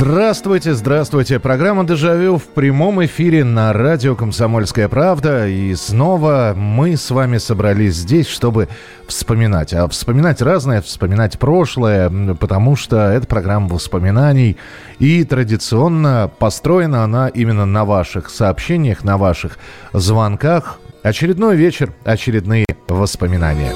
Здравствуйте, здравствуйте. Программа «Дежавю» в прямом эфире на радио «Комсомольская правда». И снова мы с вами собрались здесь, чтобы вспоминать. А вспоминать разное, вспоминать прошлое, потому что это программа воспоминаний. И традиционно построена она именно на ваших сообщениях, на ваших звонках. Очередной вечер, очередные воспоминания.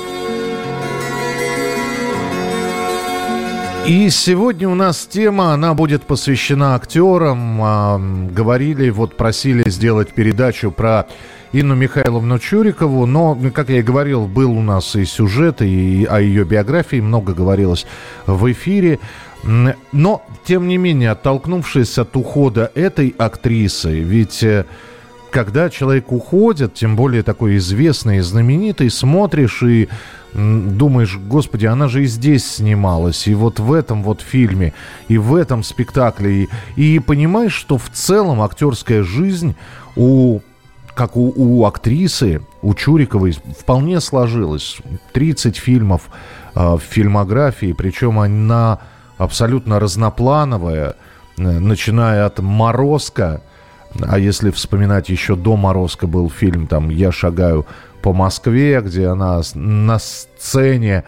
И сегодня у нас тема, она будет посвящена актерам. А, говорили, вот просили сделать передачу про Инну Михайловну Чурикову, но, как я и говорил, был у нас и сюжет, и о ее биографии много говорилось в эфире. Но, тем не менее, оттолкнувшись от ухода этой актрисы, ведь э, когда человек уходит, тем более такой известный и знаменитый, смотришь и думаешь, господи, она же и здесь снималась, и вот в этом вот фильме, и в этом спектакле, и, и понимаешь, что в целом актерская жизнь у как у, у актрисы, у Чуриковой вполне сложилась. 30 фильмов э, в фильмографии, причем она абсолютно разноплановая, э, начиная от «Морозка», а если вспоминать еще до «Морозка» был фильм, там «Я шагаю по Москве», где она на сцене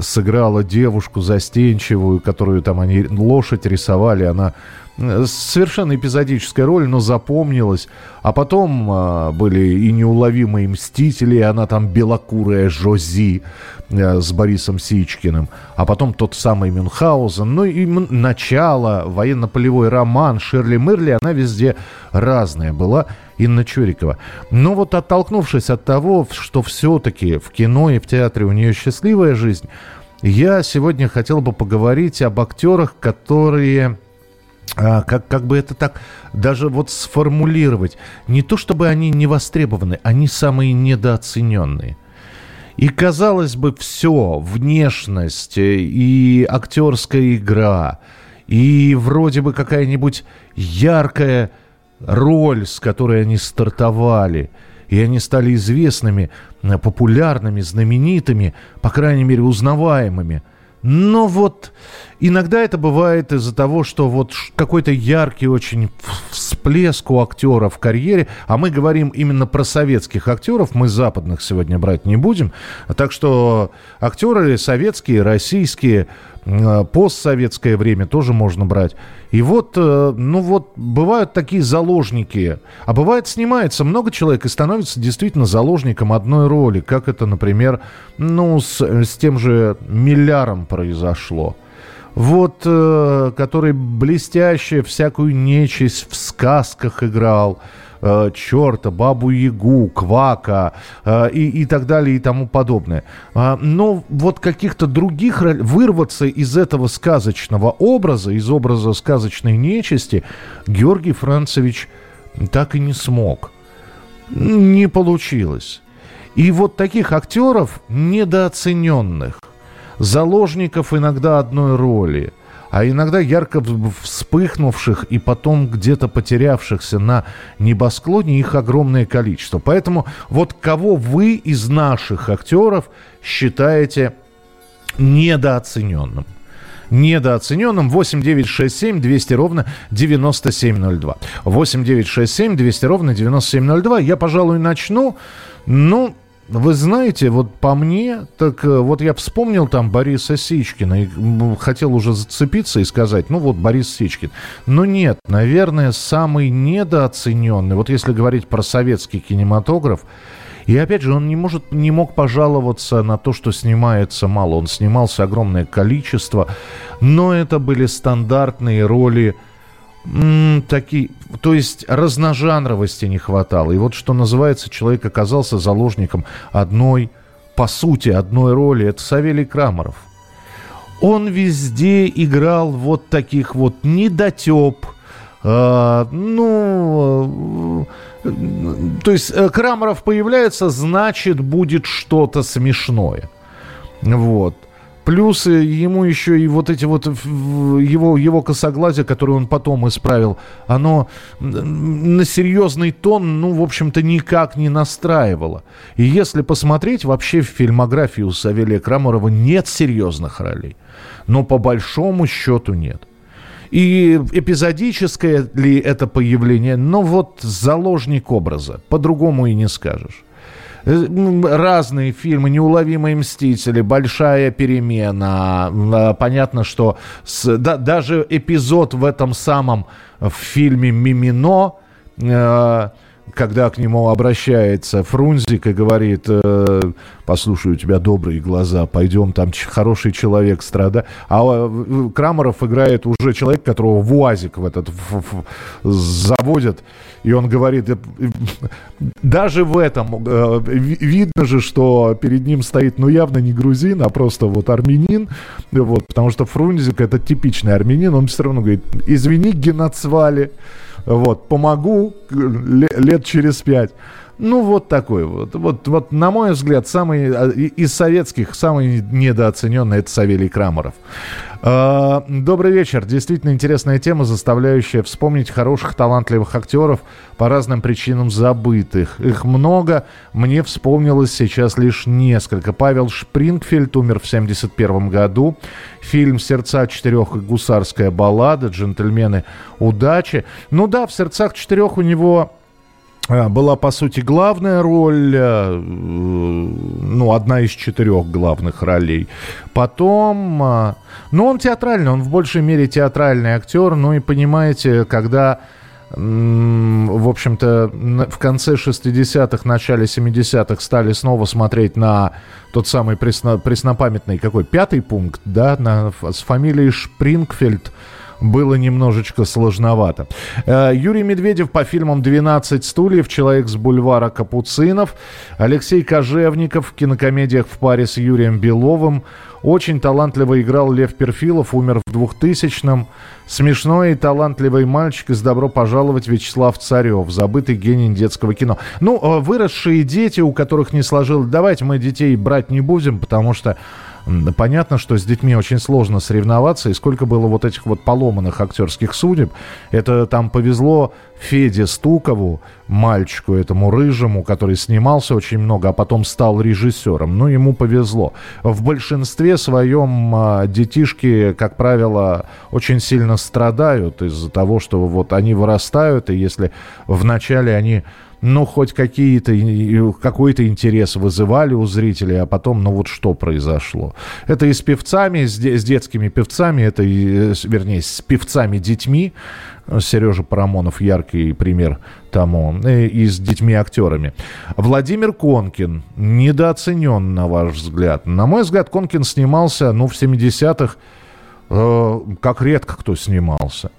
сыграла девушку застенчивую, которую там они лошадь рисовали, она э, совершенно эпизодическая роль, но запомнилась. А потом а, были и неуловимые мстители, и она там белокурая Жози а, с Борисом Сичкиным. А потом тот самый Мюнхгаузен. Ну и начало, военно-полевой роман, Шерли Мерли, она везде разная была. Инна Чурикова. Но вот оттолкнувшись от того, что все-таки в кино и в театре у нее счастливая жизнь, я сегодня хотел бы поговорить об актерах, которые а, как, как бы это так даже вот сформулировать. Не то чтобы они не востребованы, они самые недооцененные. И казалось бы, все, внешность и актерская игра, и вроде бы какая-нибудь яркая роль, с которой они стартовали, и они стали известными, э, популярными, знаменитыми, по крайней мере, узнаваемыми. Но вот иногда это бывает из-за того, что вот какой-то яркий очень всплеск у актера в карьере, а мы говорим именно про советских актеров, мы западных сегодня брать не будем, так что актеры советские, российские, постсоветское время тоже можно брать. И вот, э, ну вот, бывают такие заложники. А бывает, снимается много человек и становится действительно заложником одной роли. Как это, например, ну, с, с тем же Милляром произошло. Вот, э, который блестяще всякую нечисть в сказках играл э, черта, бабу-ягу, квака э, и, и так далее и тому подобное. А, но вот каких-то других вырваться из этого сказочного образа, из образа сказочной нечисти, Георгий Францевич так и не смог. Не получилось. И вот таких актеров недооцененных, заложников иногда одной роли – а иногда ярко вспыхнувших и потом где-то потерявшихся на небосклоне их огромное количество. Поэтому вот кого вы из наших актеров считаете недооцененным? недооцененным. 8 9 6 7 200 ровно 9702. 8 9 6 7 200 ровно 9702. Я, пожалуй, начну. Ну, вы знаете, вот по мне, так э, вот я вспомнил там Бориса Сичкина и хотел уже зацепиться и сказать, ну вот Борис Сичкин. Но нет, наверное, самый недооцененный, вот если говорить про советский кинематограф, и опять же, он не, может, не мог пожаловаться на то, что снимается мало. Он снимался огромное количество, но это были стандартные роли такие, то есть разножанровости не хватало. И вот что называется, человек оказался заложником одной, по сути, одной роли. Это Савелий Крамаров. Он везде играл вот таких вот недотеп, э, ну, э, то есть э, Крамаров появляется, значит, будет что-то смешное. Вот. Плюс ему еще и вот эти вот его, его косоглазие, которое он потом исправил, оно на серьезный тон, ну, в общем-то, никак не настраивало. И если посмотреть, вообще в фильмографии у Савелия Крамарова нет серьезных ролей. Но по большому счету нет. И эпизодическое ли это появление, ну вот заложник образа, по-другому и не скажешь. Э, разные фильмы, «Неуловимые мстители», «Большая перемена». А, понятно, что с, да, даже эпизод в этом самом в фильме «Мимино», э, когда к нему обращается Фрунзик и говорит, э, послушай, у тебя добрые глаза, пойдем, там хороший человек страдает. А э, Крамаров играет уже человек, которого в УАЗик в этот в, в, заводят, и он говорит, э, даже в этом э, видно же, что перед ним стоит, ну, явно не грузин, а просто вот армянин, вот, потому что Фрунзик это типичный армянин, он все равно говорит, извини, геноцвали, вот, помогу лет через пять. Ну, вот такой вот. Вот, вот на мой взгляд, самый а, из советских самый недооцененный это Савелий Крамаров. А, добрый вечер. Действительно интересная тема, заставляющая вспомнить хороших, талантливых актеров по разным причинам забытых. Их много. Мне вспомнилось сейчас лишь несколько. Павел Шпрингфельд умер в 1971 году. Фильм «Сердца четырех» и «Гусарская баллада», «Джентльмены удачи». Ну да, в «Сердцах четырех» у него была, по сути, главная роль, э, ну, одна из четырех главных ролей. Потом, а, ну, он театральный, он в большей мере театральный актер, ну и понимаете, когда в общем-то, в конце 60-х, начале 70-х стали снова смотреть на тот самый пресно, преснопамятный какой пятый пункт, да, на, с фамилией Шпрингфельд, было немножечко сложновато. Э, Юрий Медведев по фильмам «12 стульев», «Человек с бульвара Капуцинов», Алексей Кожевников в кинокомедиях в паре с Юрием Беловым, очень талантливо играл Лев Перфилов, умер в 2000-м. Смешной и талантливый мальчик из «Добро пожаловать» Вячеслав Царев, забытый гений детского кино. Ну, э, выросшие дети, у которых не сложилось... Давайте мы детей брать не будем, потому что Понятно, что с детьми очень сложно соревноваться, и сколько было вот этих вот поломанных актерских судеб. Это там повезло Феде Стукову, мальчику этому рыжему, который снимался очень много, а потом стал режиссером. Ну, ему повезло. В большинстве своем а, детишки, как правило, очень сильно страдают из-за того, что вот они вырастают, и если вначале они ну, хоть какие-то, какой-то интерес вызывали у зрителей, а потом, ну, вот что произошло. Это и с певцами, с, де- с детскими певцами, это и, вернее, с певцами-детьми, Сережа Парамонов яркий пример тому, э, и с детьми-актерами. Владимир Конкин недооценен, на ваш взгляд. На мой взгляд, Конкин снимался, ну, в 70-х, э, как редко кто снимался.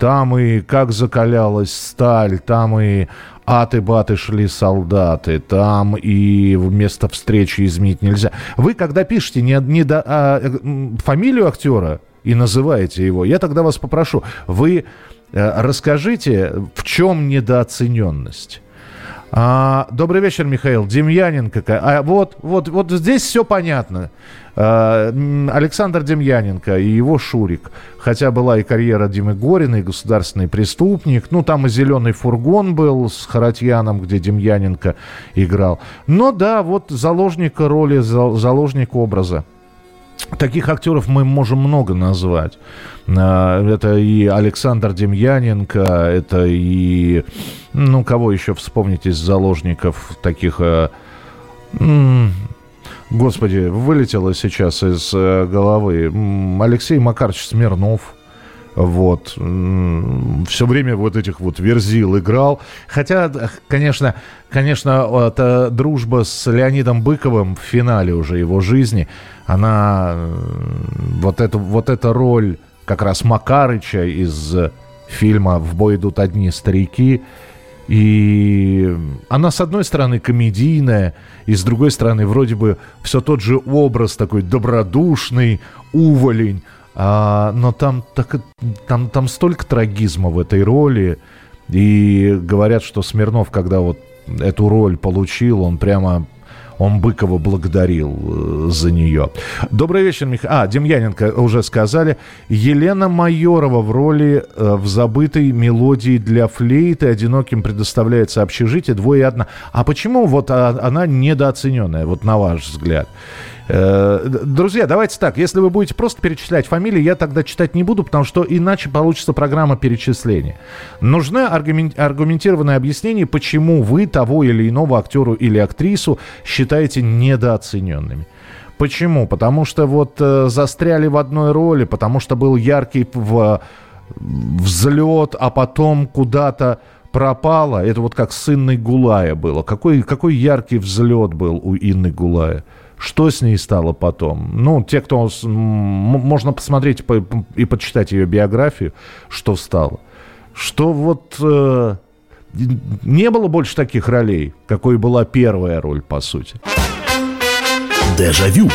Там и как закалялась сталь, там и аты-баты шли солдаты, там и вместо встречи изменить нельзя. Вы, когда пишете не, не до, а, э, фамилию актера и называете его, я тогда вас попрошу, вы э, расскажите, в чем недооцененность? А, добрый вечер, Михаил. Демьяненко. А вот, вот, вот здесь все понятно. А, Александр Демьяненко и его Шурик. Хотя была и карьера Димы Горина, и государственный преступник. Ну, там и «Зеленый фургон» был с Харатьяном, где Демьяненко играл. Но да, вот заложник роли, заложник образа. Таких актеров мы можем много назвать. А, это и Александр Демьяненко, это и... Ну, кого еще вспомнить из заложников таких... Э, господи, вылетело сейчас из э, головы. Алексей Макарович Смирнов. Вот. Все время вот этих вот верзил играл. Хотя, конечно, конечно, эта дружба с Леонидом Быковым в финале уже его жизни, она вот эту, вот эта роль как раз Макарыча из фильма «В бой идут одни старики», И она, с одной стороны, комедийная, и с другой стороны, вроде бы все тот же образ такой добродушный, уволень. А, но там, так, там, там столько трагизма в этой роли. И говорят, что Смирнов, когда вот эту роль получил, он прямо он Быкова благодарил э, за нее. Добрый вечер, Михаил. А, Демьяненко уже сказали. Елена Майорова в роли э, в забытой мелодии для флейты одиноким предоставляется общежитие двое одна. А почему вот а, она недооцененная, вот на ваш взгляд? Э, друзья, давайте так. Если вы будете просто перечислять фамилии, я тогда читать не буду, потому что иначе получится программа перечисления. Нужно аргументированное объяснение, почему вы того или иного актеру или актрису считаете недооцененными. Почему? Потому что вот э, застряли в одной роли, потому что был яркий в, взлет, а потом куда-то пропало. Это вот как с Инной Гулая было. Какой, какой яркий взлет был у Инны Гулая. Что с ней стало потом? Ну, те, кто... Можно посмотреть и почитать ее биографию, что стало. Что вот... Э, не было больше таких ролей, какой была первая роль, по сути. Дежавю.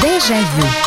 Дежавю.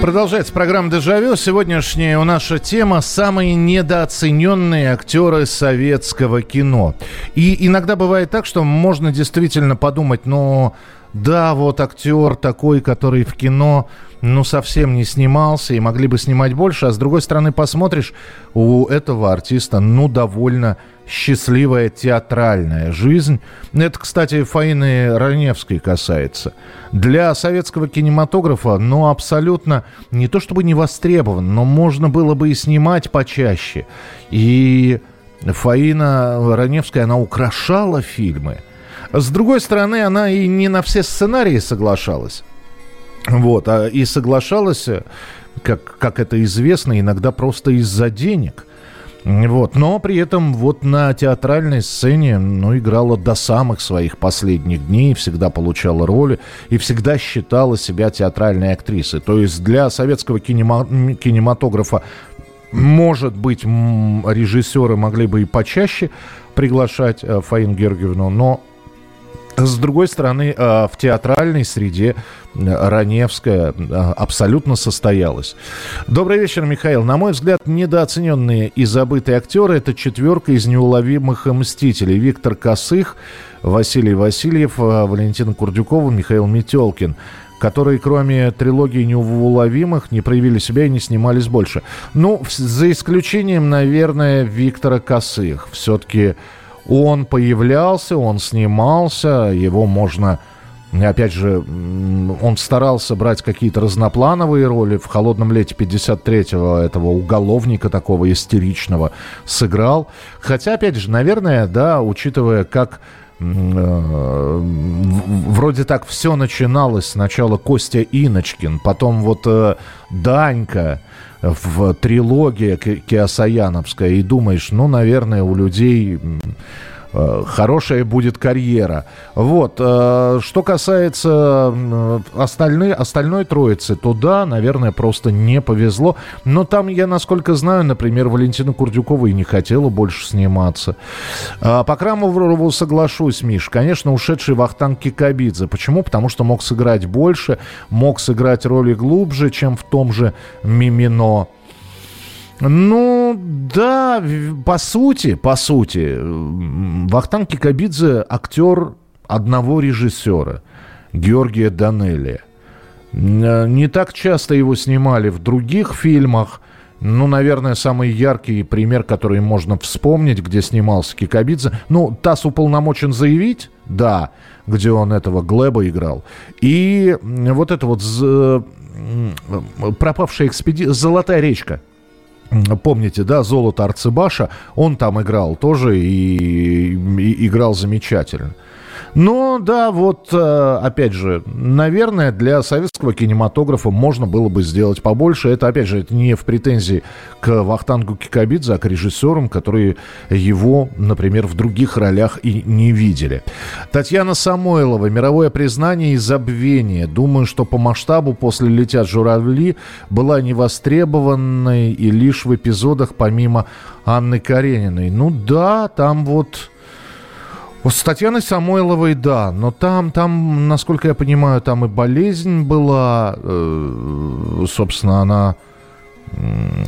Продолжается программа «Дежавю». Сегодняшняя у наша тема – самые недооцененные актеры советского кино. И иногда бывает так, что можно действительно подумать, ну, да, вот актер такой, который в кино ну, совсем не снимался и могли бы снимать больше. А с другой стороны, посмотришь, у этого артиста, ну, довольно счастливая театральная жизнь. Это, кстати, Фаины Раневской касается. Для советского кинематографа, ну, абсолютно не то чтобы не востребован, но можно было бы и снимать почаще. И Фаина Раневская, она украшала фильмы. С другой стороны, она и не на все сценарии соглашалась. Вот, а и соглашалась, как, как это известно, иногда просто из-за денег. Вот, но при этом вот на театральной сцене, ну, играла до самых своих последних дней, всегда получала роли и всегда считала себя театральной актрисой. То есть для советского кинема, кинематографа, может быть, режиссеры могли бы и почаще приглашать э, Фаину Георгиевну, но с другой стороны, э, в театральной среде э, Раневская э, абсолютно состоялась. Добрый вечер, Михаил. На мой взгляд, недооцененные и забытые актеры – это четверка из неуловимых мстителей. Виктор Косых, Василий Васильев, Валентин Курдюкова, Михаил Метелкин которые, кроме трилогии неуловимых, не проявили себя и не снимались больше. Ну, за исключением, наверное, Виктора Косых. Все-таки он появлялся, он снимался, его можно... Опять же, он старался брать какие-то разноплановые роли. В «Холодном лете» 53-го этого уголовника такого истеричного сыграл. Хотя, опять же, наверное, да, учитывая, как э, вроде так все начиналось. Сначала Костя Иночкин, потом вот э, Данька в трилогии Киасаяновская. И думаешь, ну, наверное, у людей хорошая будет карьера. Вот. Э, что касается остальной, остальной троицы, то да, наверное, просто не повезло. Но там, я насколько знаю, например, Валентина Курдюкова и не хотела больше сниматься. А, по Крамову соглашусь, Миш. Конечно, ушедший Вахтанг Кикабидзе. Почему? Потому что мог сыграть больше, мог сыграть роли глубже, чем в том же Мимино. Ну, да, по сути, по сути, Вахтанг Кикабидзе актер одного режиссера, Георгия Данелия. Не так часто его снимали в других фильмах. Ну, наверное, самый яркий пример, который можно вспомнить, где снимался Кикабидзе. Ну, ТАСС уполномочен заявить, да, где он этого Глеба играл. И вот это вот пропавшая экспедиция, «Золотая речка», Помните, да, «Золото Арцебаша», он там играл тоже и, и играл замечательно. Ну, да, вот, э, опять же, наверное, для советского кинематографа можно было бы сделать побольше. Это, опять же, это не в претензии к Вахтангу Кикабидзе, а к режиссерам, которые его, например, в других ролях и не видели. Татьяна Самойлова. Мировое признание и забвение. Думаю, что по масштабу после «Летят журавли» была невостребованной и лишь в эпизодах помимо Анны Карениной. Ну да, там вот вот с Татьяной Самойловой, да, но там, там, насколько я понимаю, там и болезнь была, э, собственно, она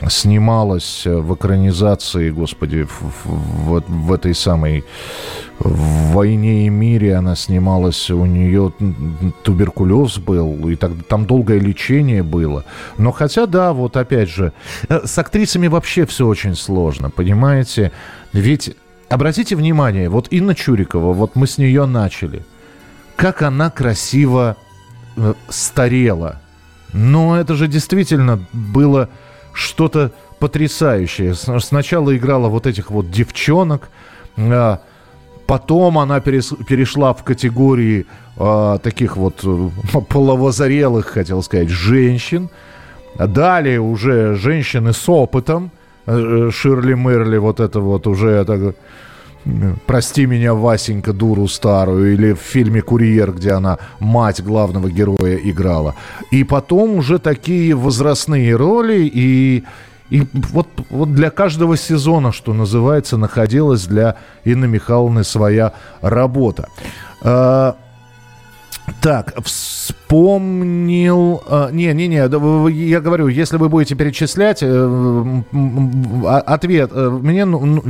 снималась в экранизации, господи, в, в, в этой самой в «Войне и мире» она снималась, у нее туберкулез был, и так, там долгое лечение было. Но хотя, да, вот опять же, э, с актрисами вообще все очень сложно, понимаете? Ведь обратите внимание, вот Инна Чурикова, вот мы с нее начали. Как она красиво э, старела. Но это же действительно было что-то потрясающее. Сначала играла вот этих вот девчонок, а потом она перешла в категории а, таких вот э, половозарелых, хотел сказать, женщин. Далее уже женщины с опытом, Ширли Мерли, вот это вот уже это «Прости меня, Васенька, дуру старую», или в фильме «Курьер», где она мать главного героя играла. И потом уже такие возрастные роли, и, и вот, вот для каждого сезона, что называется, находилась для Инны Михайловны своя работа. Так, вспомнил... Не-не-не, а, я говорю, если вы будете перечислять, э, а, ответ... Э, мне... Ну,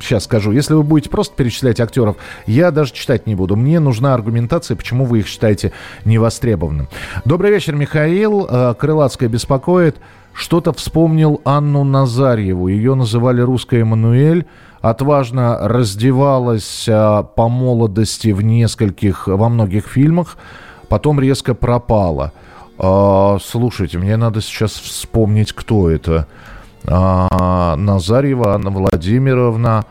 сейчас скажу. Если вы будете просто перечислять актеров, я даже читать не буду. Мне нужна аргументация, почему вы их считаете невостребованным. Добрый вечер, Михаил. Э, Крылатская беспокоит. Что-то вспомнил Анну Назарьеву. Ее называли русская Эммануэль отважно раздевалась а, по молодости в нескольких, во многих фильмах, потом резко пропала. А, слушайте, мне надо сейчас вспомнить, кто это. А, Назарьева Анна Владимировна.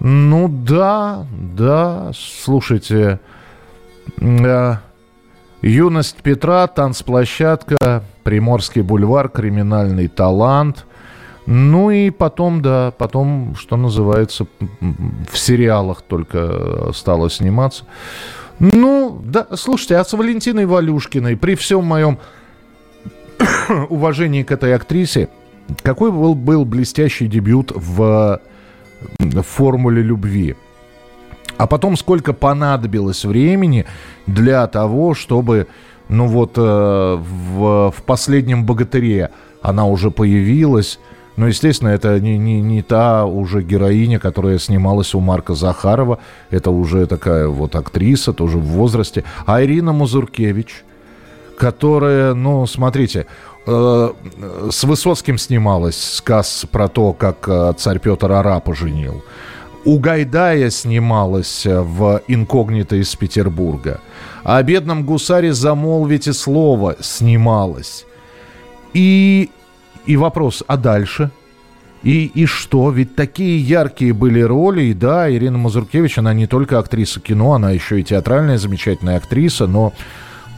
Ну да, да, слушайте. А, Юность Петра, танцплощадка, Приморский бульвар, криминальный талант – ну и потом, да, потом, что называется, в сериалах только стало сниматься. Ну, да, слушайте, а с Валентиной Валюшкиной, при всем моем уважении к этой актрисе, какой был, был блестящий дебют в, в «Формуле любви»? А потом сколько понадобилось времени для того, чтобы, ну вот, э, в, в «Последнем богатыре» она уже появилась, но, естественно, это не, не, не та уже героиня, которая снималась у Марка Захарова. Это уже такая вот актриса, тоже в возрасте. А Ирина Музуркевич, которая, ну, смотрите, э, с Высоцким снималась сказ про то, как э, царь Петр Ара поженил. У Гайдая снималась в «Инкогнито из Петербурга». О бедном гусаре «Замолвите слово» снималась. И и вопрос, а дальше? И, и что? Ведь такие яркие были роли. И да, Ирина Мазуркевич, она не только актриса кино, она еще и театральная замечательная актриса, но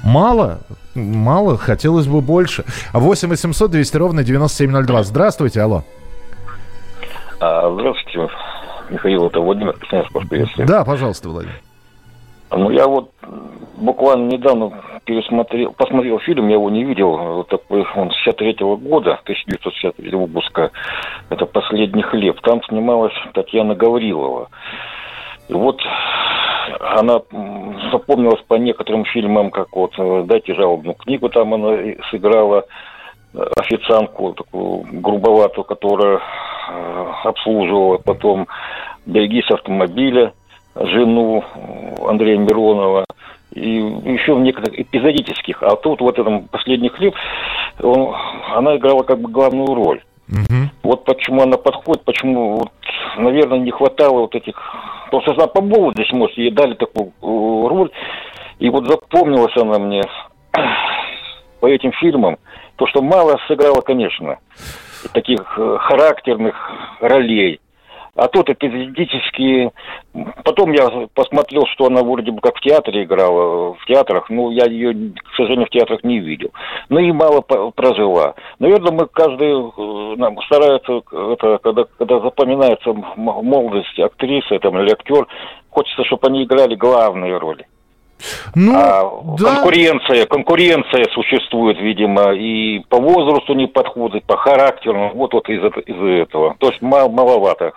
мало, мало, хотелось бы больше. 8 800 200 ровно 9702. Здравствуйте, алло. А, здравствуйте, Михаил, это Владимир Красноярск, приветствую. Да, пожалуйста, Владимир. Ну, я вот буквально недавно пересмотрел, посмотрел фильм, я его не видел, вот такой, он 63-го года, 1963 выпуска, это «Последний хлеб». Там снималась Татьяна Гаврилова. И вот она запомнилась по некоторым фильмам, как вот «Дайте жалобную книгу», там она сыграла официантку, такую грубоватую, которая э, обслуживала потом «Берегись автомобиля», жену Андрея Миронова, и еще в некоторых эпизодических. А тут вот этом «Последний хлеб» он, она играла как бы главную роль. Угу. Вот почему она подходит, почему, вот, наверное, не хватало вот этих... Просто она по молодости, может, ей дали такую э, роль. И вот запомнилась она мне по этим фильмам, то, что мало сыграла, конечно, таких э, характерных ролей. А тут эпизодические... Потом я посмотрел, что она вроде бы как в театре играла, в театрах. Ну, я ее, к сожалению, в театрах не видел. Ну и мало прожила. Наверное, мы каждый э, нам старается, это, когда, когда запоминается молодость актрисы там, или актер, хочется, чтобы они играли главные роли. Ну, а, да. Конкуренция, конкуренция существует, видимо, и по возрасту не подходит, по характеру, вот, вот из, из этого. То есть мал, маловато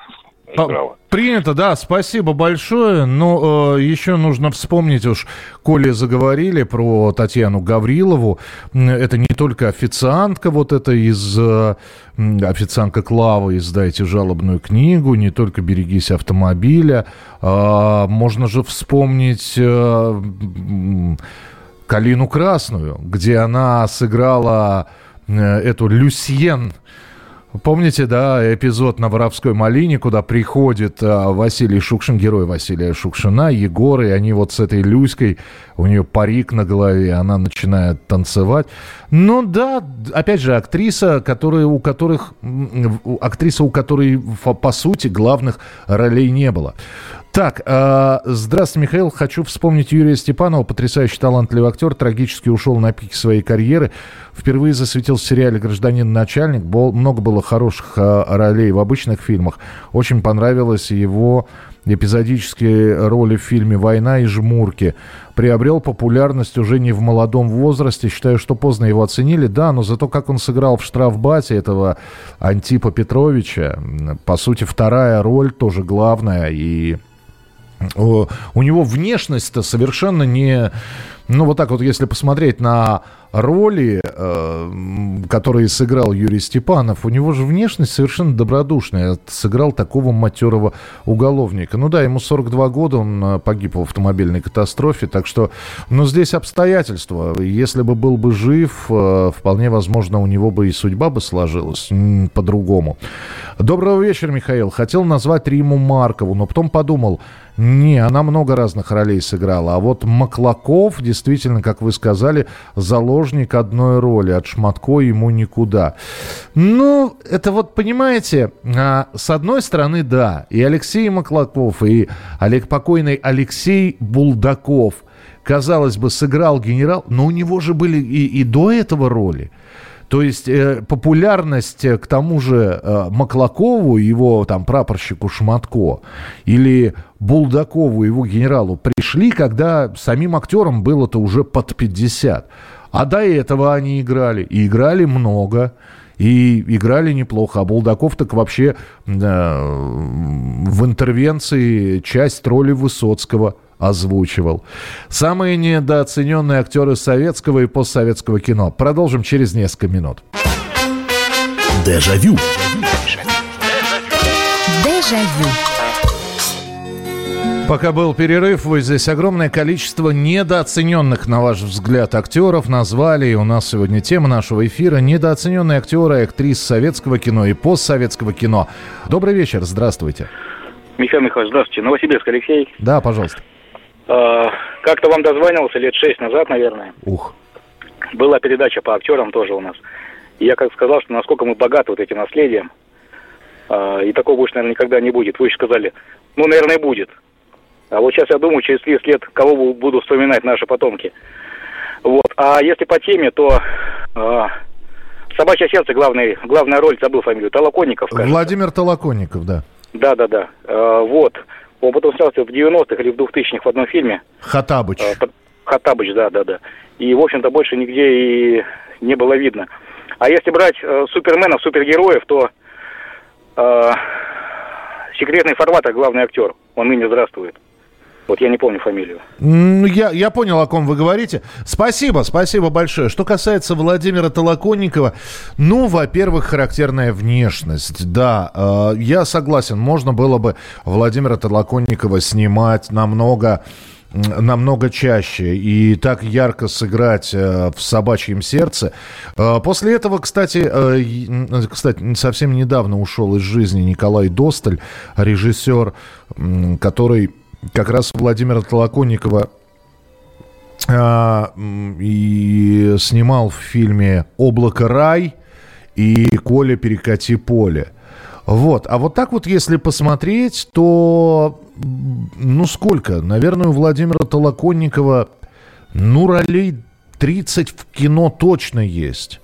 играла. Принято, да, спасибо большое. Но э, еще нужно вспомнить уж, коли заговорили про Татьяну Гаврилову, это не только официантка, вот это из э, официантка Клава издайте жалобную книгу, не только берегись автомобиля, э, можно же вспомнить э, Калину Красную, где она сыграла э, эту Люсьен, Помните, да, эпизод на Воровской малине, куда приходит а, Василий Шукшин, герой Василия Шукшина, Егор, и они вот с этой Люськой, у нее парик на голове, она начинает танцевать. Ну да, опять же, актриса, которые, у которых, актриса, у которой, по сути, главных ролей не было. Так, э, здравствуйте, Михаил. Хочу вспомнить Юрия Степанова, потрясающий талантливый актер, трагически ушел на пике своей карьеры. Впервые засветился в сериале «Гражданин-начальник». Много было хороших э, ролей в обычных фильмах. Очень понравилась его эпизодические роли в фильме «Война и жмурки». Приобрел популярность уже не в молодом возрасте. Считаю, что поздно его оценили. Да, но зато как он сыграл в штрафбате этого Антипа Петровича. По сути, вторая роль тоже главная. И у него внешность-то совершенно не... Ну, вот так вот, если посмотреть на роли, э, которые сыграл Юрий Степанов, у него же внешность совершенно добродушная. Сыграл такого матерого уголовника. Ну да, ему 42 года, он э, погиб в автомобильной катастрофе, так что, ну, здесь обстоятельства. Если бы был бы жив, э, вполне возможно, у него бы и судьба бы сложилась по-другому. Доброго вечера, Михаил. Хотел назвать Риму Маркову, но потом подумал, не, она много разных ролей сыграла. А вот Маклаков, действительно, как вы сказали, заложник одной роли. От Шматко ему никуда. Ну, это вот, понимаете, а, с одной стороны, да, и Алексей Маклаков, и Олег покойный Алексей Булдаков, казалось бы, сыграл генерал, но у него же были и, и до этого роли. То есть э, популярность э, к тому же э, Маклакову, его там прапорщику Шматко, или Булдакову, его генералу, пришли, когда самим актерам было-то уже под 50. А до этого они играли. И играли много. И играли неплохо. А Булдаков так вообще э, в интервенции часть роли Высоцкого – озвучивал. Самые недооцененные актеры советского и постсоветского кино. Продолжим через несколько минут. Дежавю. Дежавю. Пока был перерыв, вы здесь огромное количество недооцененных, на ваш взгляд, актеров назвали. И у нас сегодня тема нашего эфира – недооцененные актеры и актрисы советского кино и постсоветского кино. Добрый вечер, здравствуйте. Михаил Михайлович, здравствуйте. Новосибирск, Алексей. Да, пожалуйста. А, как-то вам дозванивался лет шесть назад, наверное. Ух. Была передача по актерам тоже у нас. И я как сказал, что насколько мы богаты вот этим наследием. А, и такого больше, наверное, никогда не будет. Вы же сказали, ну, наверное, будет. А вот сейчас я думаю, через 30 лет, кого буду вспоминать наши потомки. Вот. А если по теме, то э, «Собачье сердце» главный, главная роль, забыл фамилию, Толоконников, кажется. Владимир Толоконников, да. Да, да, да. Э, вот. Он потом снялся в 90-х или в 2000-х в одном фильме. Хатабыч. Э, Хатабыч, да, да, да. И, в общем-то, больше нигде и не было видно. А если брать э, суперменов, супергероев, то э, секретный форматор главный актер. Он ныне здравствует. Вот я не помню фамилию. Я, я понял, о ком вы говорите. Спасибо, спасибо большое. Что касается Владимира Толоконникова, ну, во-первых, характерная внешность. Да, э, я согласен, можно было бы Владимира Толоконникова снимать намного намного чаще и так ярко сыграть э, в собачьем сердце. Э, после этого, кстати, э, кстати, совсем недавно ушел из жизни Николай Досталь, режиссер, который как раз Владимира Толоконникова а, и снимал в фильме «Облако рай» и «Коля, перекати поле». Вот. А вот так вот, если посмотреть, то, ну, сколько? Наверное, у Владимира Толоконникова, ну, ролей 30 в кино точно есть.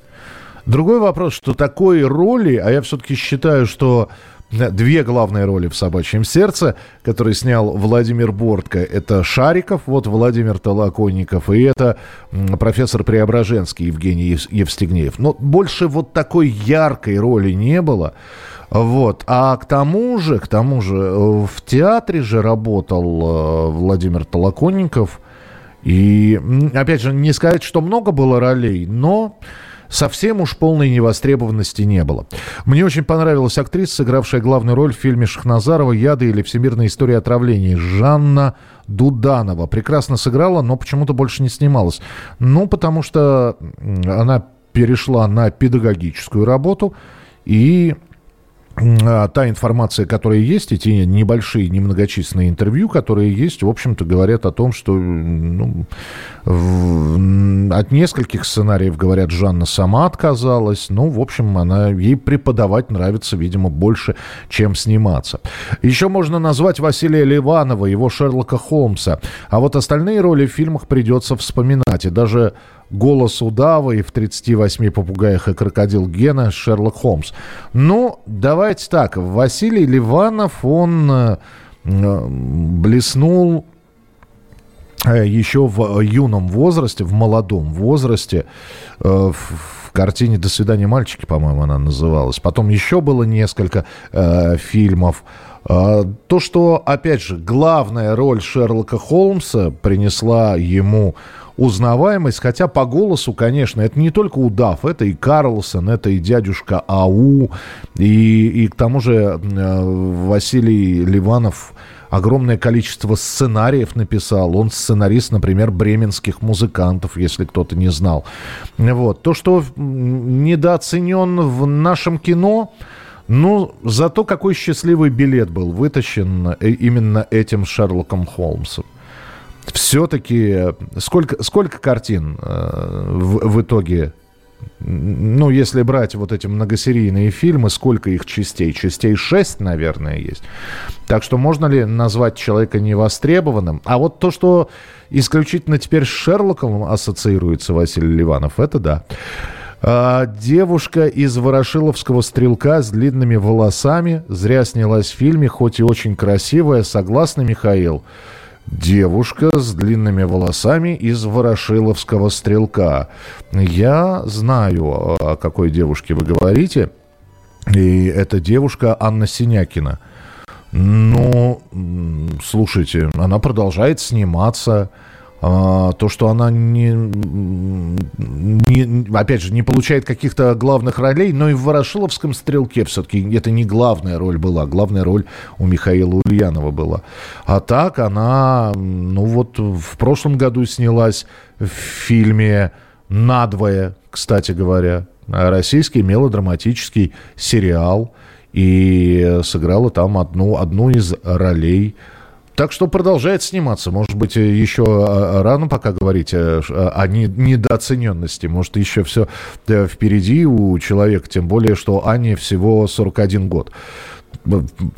Другой вопрос, что такой роли, а я все-таки считаю, что две главные роли в «Собачьем сердце», которые снял Владимир Бортко. Это Шариков, вот Владимир Толоконников, и это профессор Преображенский Евгений Евстигнеев. Но больше вот такой яркой роли не было. Вот. А к тому же, к тому же, э, в театре же работал э, Владимир Толоконников. И, опять же, не сказать, что много было ролей, но совсем уж полной невостребованности не было. Мне очень понравилась актриса, сыгравшая главную роль в фильме Шахназарова «Яды» или «Всемирная история отравлений» Жанна Дуданова. Прекрасно сыграла, но почему-то больше не снималась. Ну, потому что она перешла на педагогическую работу и та информация, которая есть, эти небольшие, немногочисленные интервью, которые есть, в общем-то, говорят о том, что ну, в, от нескольких сценариев, говорят, Жанна сама отказалась. Ну, в общем, она, ей преподавать нравится, видимо, больше, чем сниматься. Еще можно назвать Василия Ливанова, его Шерлока Холмса. А вот остальные роли в фильмах придется вспоминать. И даже голос удава и в 38 попугаях и крокодил Гена Шерлок Холмс. Ну, давайте так. Василий Ливанов, он э, блеснул э, еще в юном возрасте, в молодом возрасте, э, в картине «До свидания, мальчики», по-моему, она называлась. Потом еще было несколько э, фильмов. Э, то, что, опять же, главная роль Шерлока Холмса принесла ему узнаваемость, хотя по голосу, конечно, это не только удав, это и Карлсон, это и дядюшка Ау, и, и к тому же э, Василий Ливанов огромное количество сценариев написал. Он сценарист, например, бременских музыкантов, если кто-то не знал. Вот. То, что недооценен в нашем кино, ну, зато какой счастливый билет был вытащен э, именно этим Шерлоком Холмсом все-таки сколько, сколько картин э, в, в итоге ну, если брать вот эти многосерийные фильмы, сколько их частей? Частей 6, наверное, есть. Так что можно ли назвать человека невостребованным? А вот то, что исключительно теперь с Шерлоком ассоциируется Василий Ливанов, это да. А, девушка из Ворошиловского стрелка с длинными волосами зря снялась в фильме, хоть и очень красивая. Согласна, Михаил? Девушка с длинными волосами из Ворошиловского стрелка. Я знаю, о какой девушке вы говорите. И это девушка Анна Синякина. Ну, слушайте, она продолжает сниматься. А, то, что она не, не, опять же, не получает каких-то главных ролей, но и в «Ворошиловском стрелке» все-таки это не главная роль была, главная роль у Михаила Ульянова была. А так она, ну вот в прошлом году снялась в фильме «Надвое», кстати говоря, российский мелодраматический сериал, и сыграла там одну, одну из ролей так что продолжает сниматься. Может быть, еще а, а, рано пока говорить о, о недооцененности. Может, еще все э, впереди у человека. Тем более, что Ане всего 41 год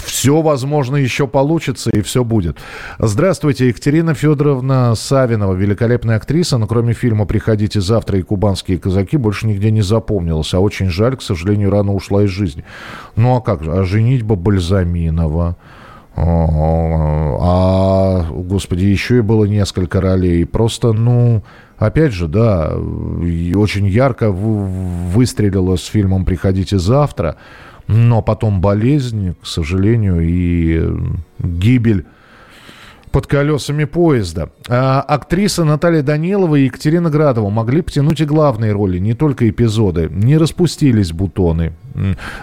все, возможно, еще получится и все будет. Здравствуйте, Екатерина Федоровна Савинова, великолепная актриса, но кроме фильма «Приходите завтра» и «Кубанские казаки» больше нигде не запомнилась. А очень жаль, к сожалению, рано ушла из жизни. Ну а как же, а женитьба Бальзаминова? А, господи, еще и было несколько ролей. Просто, ну, опять же, да, очень ярко выстрелила с фильмом «Приходите завтра», но потом болезнь, к сожалению, и гибель под колесами поезда. А, актриса Наталья Данилова и Екатерина Градова могли потянуть и главные роли, не только эпизоды. Не распустились бутоны.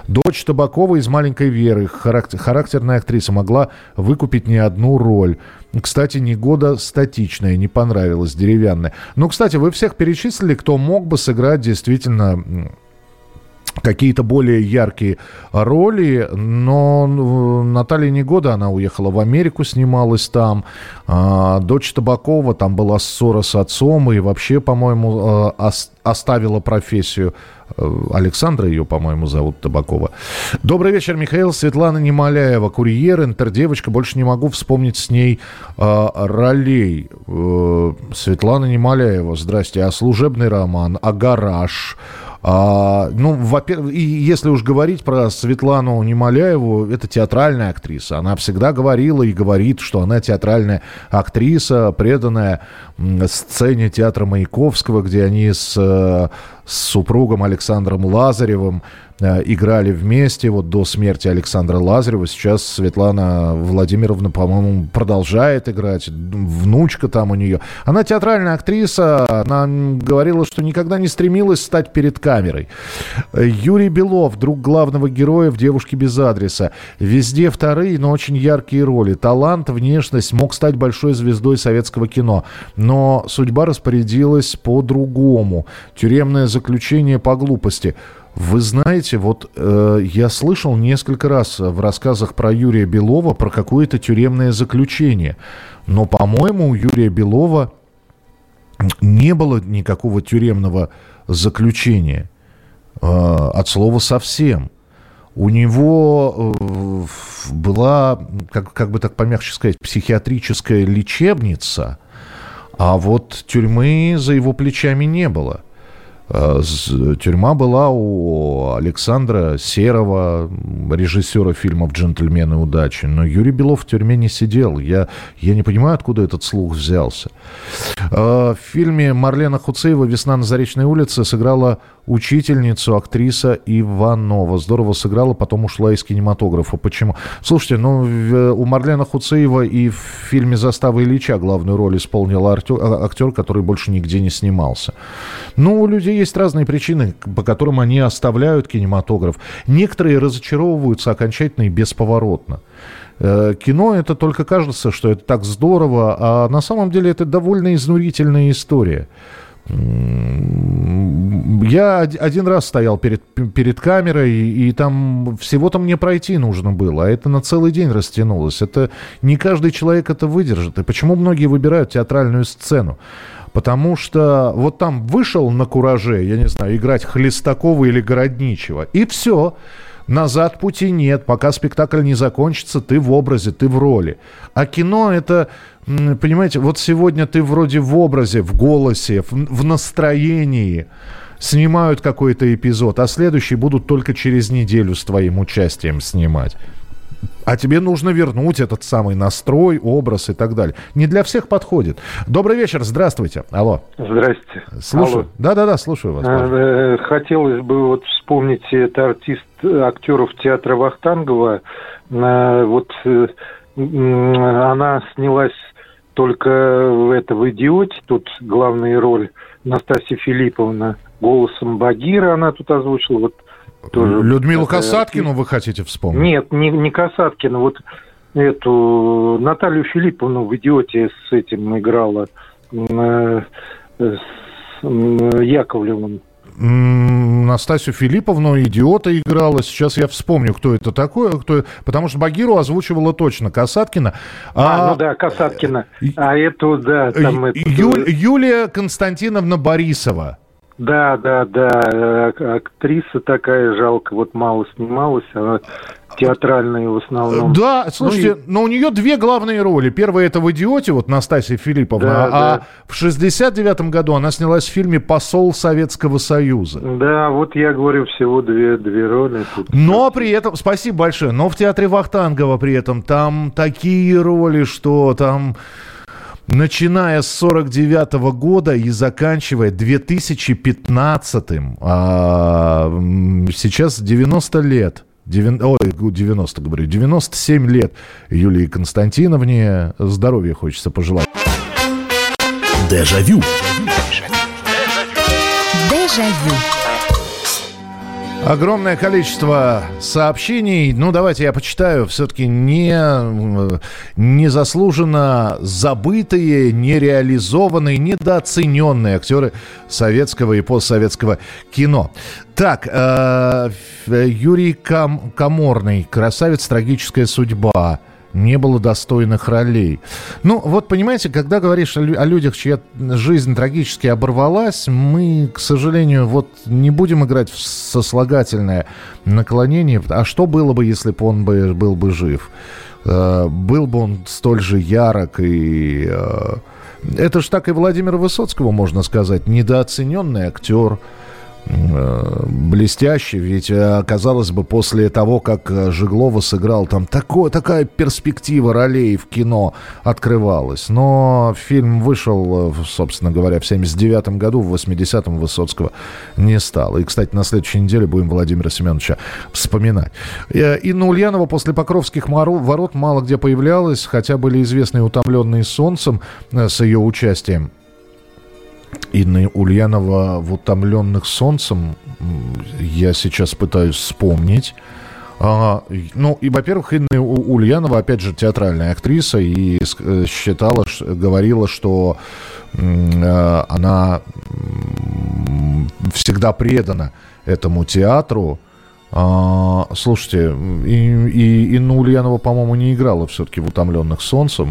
Дочь Табакова из «Маленькой Веры», характер, характерная актриса, могла выкупить не одну роль. Кстати, не года статичная, не понравилась, деревянная. Ну, кстати, вы всех перечислили, кто мог бы сыграть действительно какие-то более яркие роли, но Наталья Негода, она уехала в Америку, снималась там, а, дочь Табакова, там была ссора с отцом, и вообще, по-моему, а, оставила профессию. Э, Александра ее, по-моему, зовут Табакова. Добрый вечер, Михаил. Светлана Немоляева, курьер, интердевочка. Больше не могу вспомнить с ней э, ролей. Э, Светлана Немоляева, здрасте. А служебный роман, а гараж, а, ну, во-первых, и если уж говорить про Светлану Немоляеву, это театральная актриса. Она всегда говорила и говорит, что она театральная актриса, преданная сцене театра Маяковского, где они с, э, с супругом Александром Лазаревым играли вместе вот до смерти Александра Лазарева. Сейчас Светлана Владимировна, по-моему, продолжает играть. Внучка там у нее. Она театральная актриса. Она говорила, что никогда не стремилась стать перед камерой. Юрий Белов, друг главного героя в «Девушке без адреса». Везде вторые, но очень яркие роли. Талант, внешность, мог стать большой звездой советского кино. Но судьба распорядилась по-другому. Тюремное заключение по глупости – вы знаете, вот э, я слышал несколько раз в рассказах про Юрия Белова про какое-то тюремное заключение. Но, по-моему, у Юрия Белова не было никакого тюремного заключения. Э, от слова совсем. У него э, была, как, как бы так помягче сказать, психиатрическая лечебница, а вот тюрьмы за его плечами не было. Э, тюрьма была у Александра Серова, режиссера фильмов «Джентльмены удачи». Но Юрий Белов в тюрьме не сидел. Я, я не понимаю, откуда этот слух взялся. Э, в фильме Марлена Хуцеева «Весна на Заречной улице» сыграла учительницу, актриса Иванова. Здорово сыграла, потом ушла из кинематографа. Почему? Слушайте, ну, у Марлена Хуцеева и в фильме «Застава Ильича» главную роль исполнил а, актер, который больше нигде не снимался. Ну, у людей есть разные причины, по которым они оставляют кинематограф. Некоторые разочаровываются окончательно и бесповоротно. Э, кино это только кажется, что это так здорово, а на самом деле это довольно изнурительная история. Я один раз стоял перед, перед камерой, и, и там всего-то мне пройти нужно было, а это на целый день растянулось. Это не каждый человек это выдержит. И почему многие выбирают театральную сцену? Потому что вот там вышел на кураже, я не знаю, играть Хлестакова или Городничего, и все. Назад пути нет. Пока спектакль не закончится, ты в образе, ты в роли. А кино это, понимаете, вот сегодня ты вроде в образе, в голосе, в, в настроении снимают какой-то эпизод, а следующий будут только через неделю с твоим участием снимать. А тебе нужно вернуть этот самый настрой, образ и так далее. Не для всех подходит. Добрый вечер, здравствуйте. Алло. Здрасте. Слушаю. Да-да-да, слушаю вас. Пожалуйста. Э, хотелось бы вот вспомнить, это артист актеров театра Вахтангова. Э, вот э, она снялась только в это в «Идиоте», тут главная роль Настасья Филипповна, голосом Багира она тут озвучила. Вот тоже Людмилу такая... Касаткину вы хотите вспомнить? Нет, не, не Касаткину, вот эту Наталью Филипповну в «Идиоте» с этим играла, э, с Яковлевым. Настасью Филипповну, идиота играла. Сейчас я вспомню, кто это такой. Кто... Потому что Багиру озвучивала точно Касаткина. А, а ну да, Касаткина. А эту, да, там... Ю... Это... Юлия Константиновна Борисова. Да, да, да. Э, актриса такая жалко, вот мало снималась, она театральные в основном. Да, слушайте, ну, и... но у нее две главные роли. Первая это в «Идиоте», вот Настасья Филипповна, да, а да. в 69 году она снялась в фильме «Посол Советского Союза». Да, вот я говорю, всего две, две роли. Тут но при этом, спасибо большое, но в театре Вахтангова при этом там такие роли, что там начиная с 49 года и заканчивая 2015, а, сейчас 90 лет. 90, ой, 90, говорю, 97 лет Юлии Константиновне. Здоровья хочется пожелать. Дежавю. Дежавю. Огромное количество сообщений. Ну, давайте я почитаю. Все-таки не, незаслуженно забытые, нереализованные, недооцененные актеры советского и постсоветского кино. Так, э, Юрий Кам, Каморный, «Красавец. Трагическая судьба» не было достойных ролей. Ну, вот понимаете, когда говоришь о, о людях, чья жизнь трагически оборвалась, мы, к сожалению, вот не будем играть в сослагательное наклонение. А что было бы, если бы он бы, был бы жив? Э, был бы он столь же ярок и... Э, это же так и Владимира Высоцкого, можно сказать, недооцененный актер, Э, блестящий, ведь э, казалось бы после того, как э, Жиглова сыграл, там такое, такая перспектива ролей в кино открывалась. Но фильм вышел, собственно говоря, в 79 году, в 80-м Высоцкого не стало. И, кстати, на следующей неделе будем Владимира Семеновича вспоминать. Инна Ульянова после Покровских ворот мало где появлялась, хотя были известны утомленные солнцем с ее участием. Инны Ульянова в «Утомленных солнцем» я сейчас пытаюсь вспомнить. А, ну, и, во-первых, Инна Ульянова, опять же, театральная актриса, и э, считала, говорила, что э, она всегда предана этому театру. А, слушайте, и, и Инна Ульянова, по-моему, не играла все-таки в «Утомленных солнцем».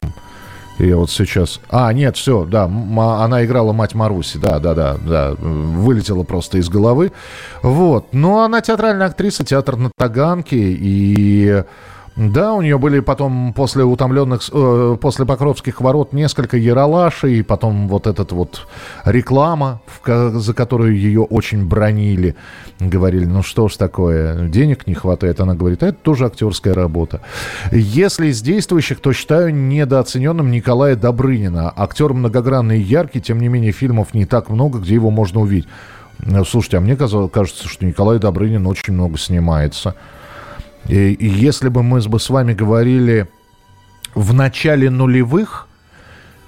Я вот сейчас... А, нет, все, да, она играла мать Маруси, да, да, да, да, вылетела просто из головы. Вот, но она театральная актриса, театр на Таганке, и да, у нее были потом после утомленных, э, после Покровских ворот несколько яролашей, потом вот этот вот реклама, в, за которую ее очень бронили. Говорили, ну что ж такое, денег не хватает. Она говорит, а это тоже актерская работа. Если из действующих, то считаю недооцененным Николая Добрынина. Актер многогранный и яркий, тем не менее фильмов не так много, где его можно увидеть. Слушайте, а мне кажется, что Николай Добрынин очень много снимается. И, если бы мы с вами говорили в начале нулевых,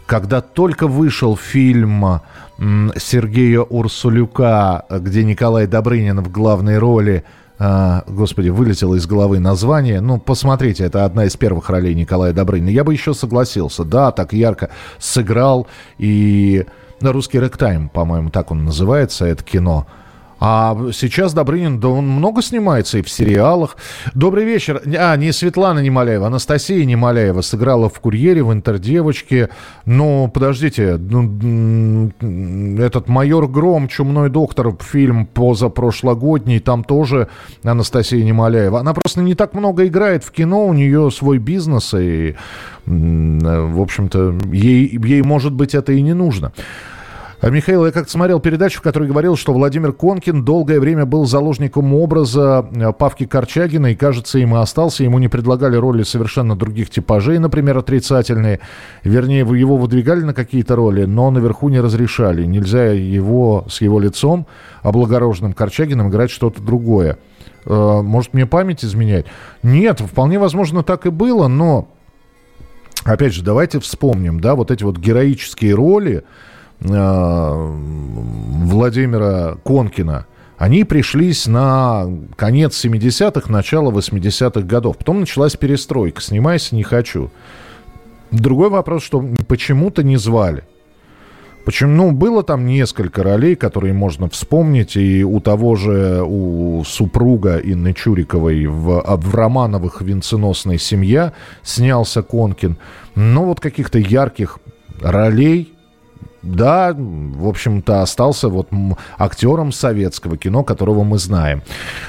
когда только вышел фильм Сергея Урсулюка, где Николай Добрынин в главной роли, а, господи, вылетело из головы название. Ну, посмотрите, это одна из первых ролей Николая Добрынина. Я бы еще согласился. Да, так ярко сыграл. И русский рэктайм, по-моему, так он называется, это кино. А сейчас Добрынин, да он много снимается и в сериалах. Добрый вечер. А, не Светлана Немоляева, Анастасия Немоляева сыграла в «Курьере», в «Интердевочке». Ну, подождите, ну, этот «Майор Гром», «Чумной доктор», фильм позапрошлогодний, там тоже Анастасия Немоляева. Она просто не так много играет в кино, у нее свой бизнес, и, в общем-то, ей, ей, может быть, это и не нужно. А, Михаил, я как-то смотрел передачу, в которой говорил, что Владимир Конкин долгое время был заложником образа э, Павки Корчагина, и, кажется, им и остался. Ему не предлагали роли совершенно других типажей, например, отрицательные. Вернее, его выдвигали на какие-то роли, но наверху не разрешали. Нельзя его с его лицом, облагороженным Корчагиным, играть что-то другое. Э, может, мне память изменять? Нет, вполне возможно, так и было, но... Опять же, давайте вспомним, да, вот эти вот героические роли, Владимира Конкина, они пришлись на конец 70-х, начало 80-х годов. Потом началась перестройка. Снимайся не хочу. Другой вопрос, что почему-то не звали. Почему? Ну, было там несколько ролей, которые можно вспомнить. И у того же, у супруга Инны Чуриковой в, в Романовых «Венценосная семья» снялся Конкин. Но вот каких-то ярких ролей да, в общем-то, остался вот актером советского кино, которого мы знаем.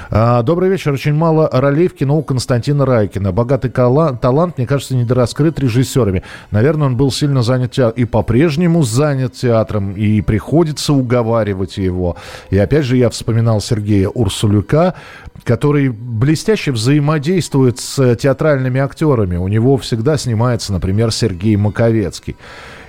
А, добрый вечер. Очень мало ролей в кино у Константина Райкина. Богатый талант, мне кажется, недораскрыт режиссерами. Наверное, он был сильно занят театром и по-прежнему занят театром, и приходится уговаривать его. И опять же, я вспоминал Сергея Урсулюка, который блестяще взаимодействует с театральными актерами. У него всегда снимается, например, Сергей Маковецкий.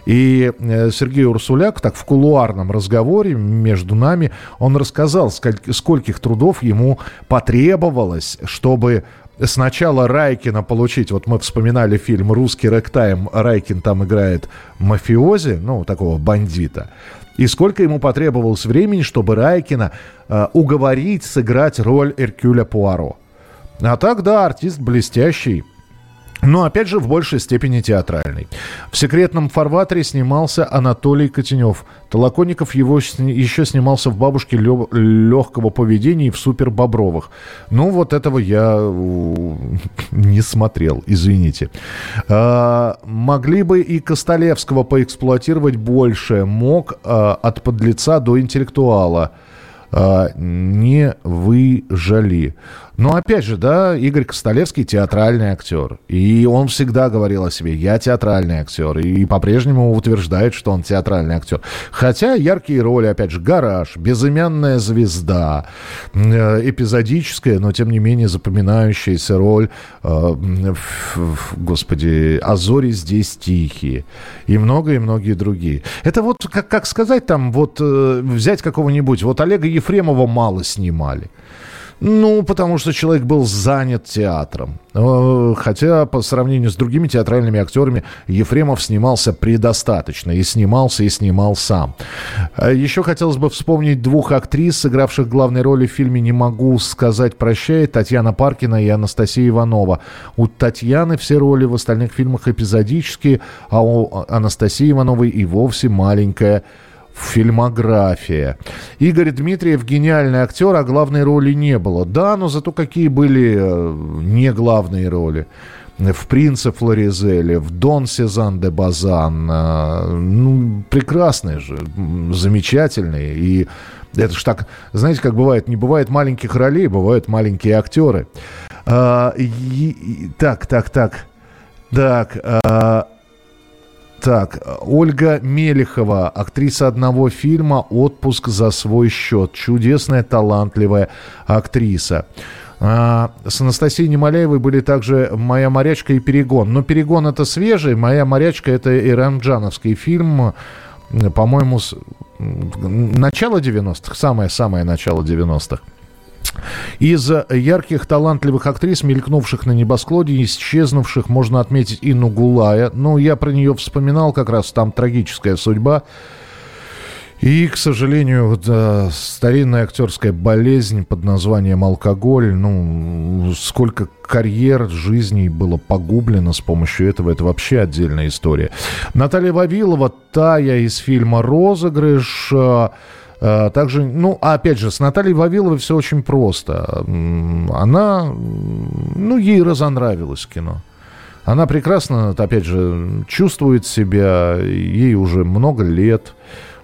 И э, Сергей Урсуляк, так в кулуарном разговоре между нами, он рассказал, скольких трудов ему потребовалось, чтобы сначала Райкина получить, вот мы вспоминали фильм «Русский рэктайм», Райкин там играет мафиози, ну, такого бандита, И сколько ему потребовалось времени, чтобы Райкина э, уговорить сыграть роль Эркюля Пуаро. А так, да, артист блестящий. Но, опять же, в большей степени театральный. В «Секретном фарватере» снимался Анатолий Котенев. Толоконников его еще снимался в «Бабушке легкого поведения» и в «Супер Бобровых». Ну, вот этого я не смотрел, извините. А, могли бы и Костолевского поэксплуатировать больше. Мог а, от подлеца до интеллектуала. А, не выжали. Но опять же, да, Игорь Костолевский театральный актер. И он всегда говорил о себе, я театральный актер. И по-прежнему утверждает, что он театральный актер. Хотя яркие роли, опять же, «Гараж», «Безымянная звезда», э, эпизодическая, но тем не менее запоминающаяся роль, э, господи, «А зори здесь тихие» и многие-многие другие. Это вот, как, как сказать там, вот э, взять какого-нибудь, вот Олега Ефремова мало снимали. Ну, потому что человек был занят театром. Э, хотя по сравнению с другими театральными актерами Ефремов снимался предостаточно. И снимался, и снимал сам. Э, еще хотелось бы вспомнить двух актрис, сыгравших главной роли в фильме «Не могу сказать прощай» Татьяна Паркина и Анастасия Иванова. У Татьяны все роли в остальных фильмах эпизодические, а у Анастасии Ивановой и вовсе маленькая фильмография. Игорь Дмитриев гениальный актер, а главной роли не было. Да, но зато какие были э, не главные роли. В «Принце Флоризеле», в «Дон Сезан де Базан». Э, ну, прекрасные же, замечательные. И это ж так, знаете, как бывает, не бывает маленьких ролей, бывают маленькие актеры. А, и, так, так, так. Так, а, так, Ольга Мелехова, актриса одного фильма «Отпуск за свой счет». Чудесная, талантливая актриса. А, с Анастасией Немоляевой были также «Моя морячка» и «Перегон». Но «Перегон» — это свежий, «Моя морячка» — это иранджановский фильм, по-моему, с... начало 90-х, самое-самое начало 90-х. Из ярких, талантливых актрис, мелькнувших на небосклоне, исчезнувших, можно отметить Инну Гулая. Ну, я про нее вспоминал, как раз там трагическая судьба. И, к сожалению, да, старинная актерская болезнь под названием алкоголь, ну, сколько карьер, жизней было погублено с помощью этого, это вообще отдельная история. Наталья Вавилова, Тая из фильма «Розыгрыш», Э, также, ну, а опять же, с Натальей Вавиловой все очень просто. Она, ну, ей разонравилось кино. Она прекрасно, опять же, чувствует себя, ей уже много лет.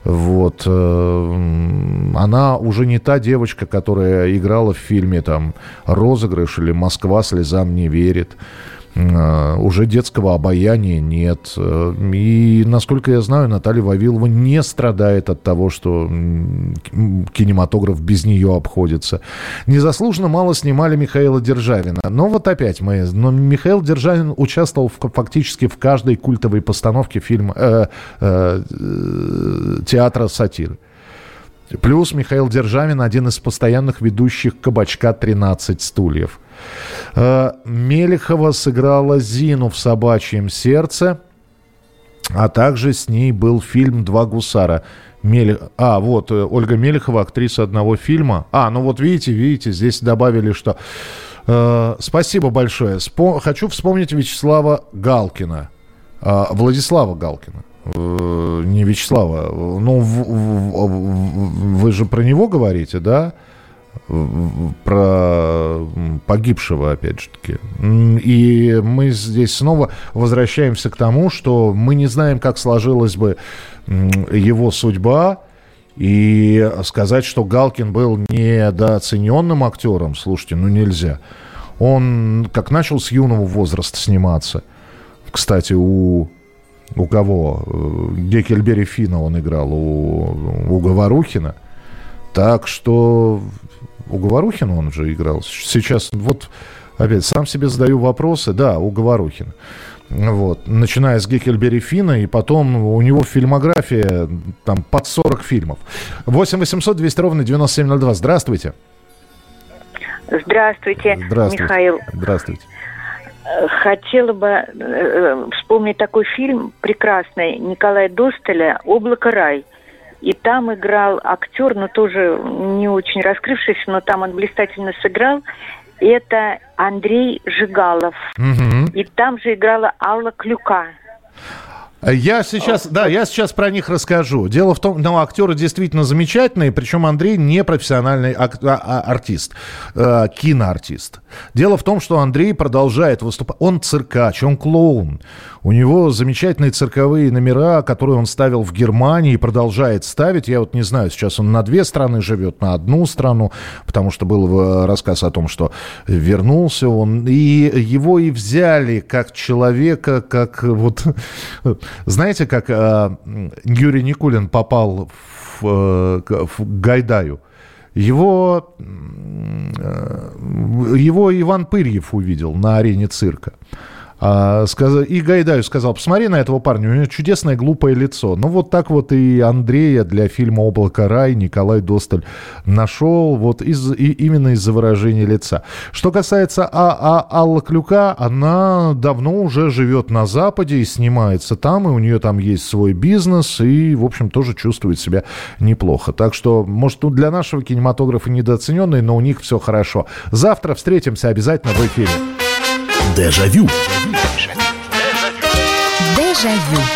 Вот. Э, она уже не та девочка, которая играла в фильме там «Розыгрыш» или «Москва слезам не верит». Э, уже детского обаяния нет. Э, и, насколько я знаю, Наталья Вавилова не страдает от того, что кинематограф без нее обходится. Незаслуженно мало снимали Михаила Державина. Но вот опять мы... Но Михаил Державин участвовал в, фактически в каждой культовой постановке фильма, э, э, театра сатиры. Плюс Михаил Державин один из постоянных ведущих «Кабачка 13 стульев». Э, Мелехова сыграла Зину в «Собачьем сердце», а также с ней был фильм «Два гусара». Мелех... А, вот, э, Ольга Мелехова, актриса одного фильма. А, ну вот видите, видите, здесь добавили, что... Э, спасибо большое. Спо... Хочу вспомнить Вячеслава Галкина. Э, Владислава Галкина. Э, не Вячеслава. Ну, в, в, вы же про него говорите, да? Про погибшего, опять же таки. И мы здесь снова возвращаемся к тому, что мы не знаем, как сложилась бы его судьба, и сказать, что Галкин был недооцененным актером, слушайте, ну нельзя. Он как начал с юного возраста сниматься. Кстати, у у кого? Гекельбери Фина он играл, у, у Говорухина. Так что у Говорухина он же играл. Сейчас вот опять сам себе задаю вопросы. Да, у Говорухина. Вот. Начиная с Геккельбери Фина, и потом у него фильмография там под 40 фильмов. 8 800 200 ровно 9702. Здравствуйте. Здравствуйте, Здравствуйте. Михаил. Здравствуйте. Хотела бы э, вспомнить такой фильм прекрасный Николая Достеля «Облако рай». И там играл актер, но тоже не очень раскрывшийся, но там он блистательно сыграл. Это Андрей Жигалов. Угу. И там же играла Алла Клюка. Я сейчас, да, я сейчас про них расскажу. Дело в том, ну, актеры действительно замечательные, причем Андрей не профессиональный ак- а- а- артист, э, киноартист. Дело в том, что Андрей продолжает выступать. Он циркач, он клоун. У него замечательные цирковые номера, которые он ставил в Германии и продолжает ставить. Я вот не знаю, сейчас он на две страны живет, на одну страну, потому что был э, рассказ о том, что вернулся он. И его и взяли как человека, как вот знаете, как э, Юрий Никулин попал в, э, в Гайдаю? Его, э, его Иван Пырьев увидел на арене цирка. А, и Гайдаю сказал, посмотри на этого парня, у него чудесное глупое лицо. Ну вот так вот и Андрея для фильма «Облако рай» Николай Досталь нашел вот из, и, именно из-за выражения лица. Что касается а, а, Аллы Клюка, она давно уже живет на Западе и снимается там, и у нее там есть свой бизнес, и, в общем, тоже чувствует себя неплохо. Так что, может, для нашего кинематографа недооцененный, но у них все хорошо. Завтра встретимся обязательно в эфире. Дежавю. Дежавю.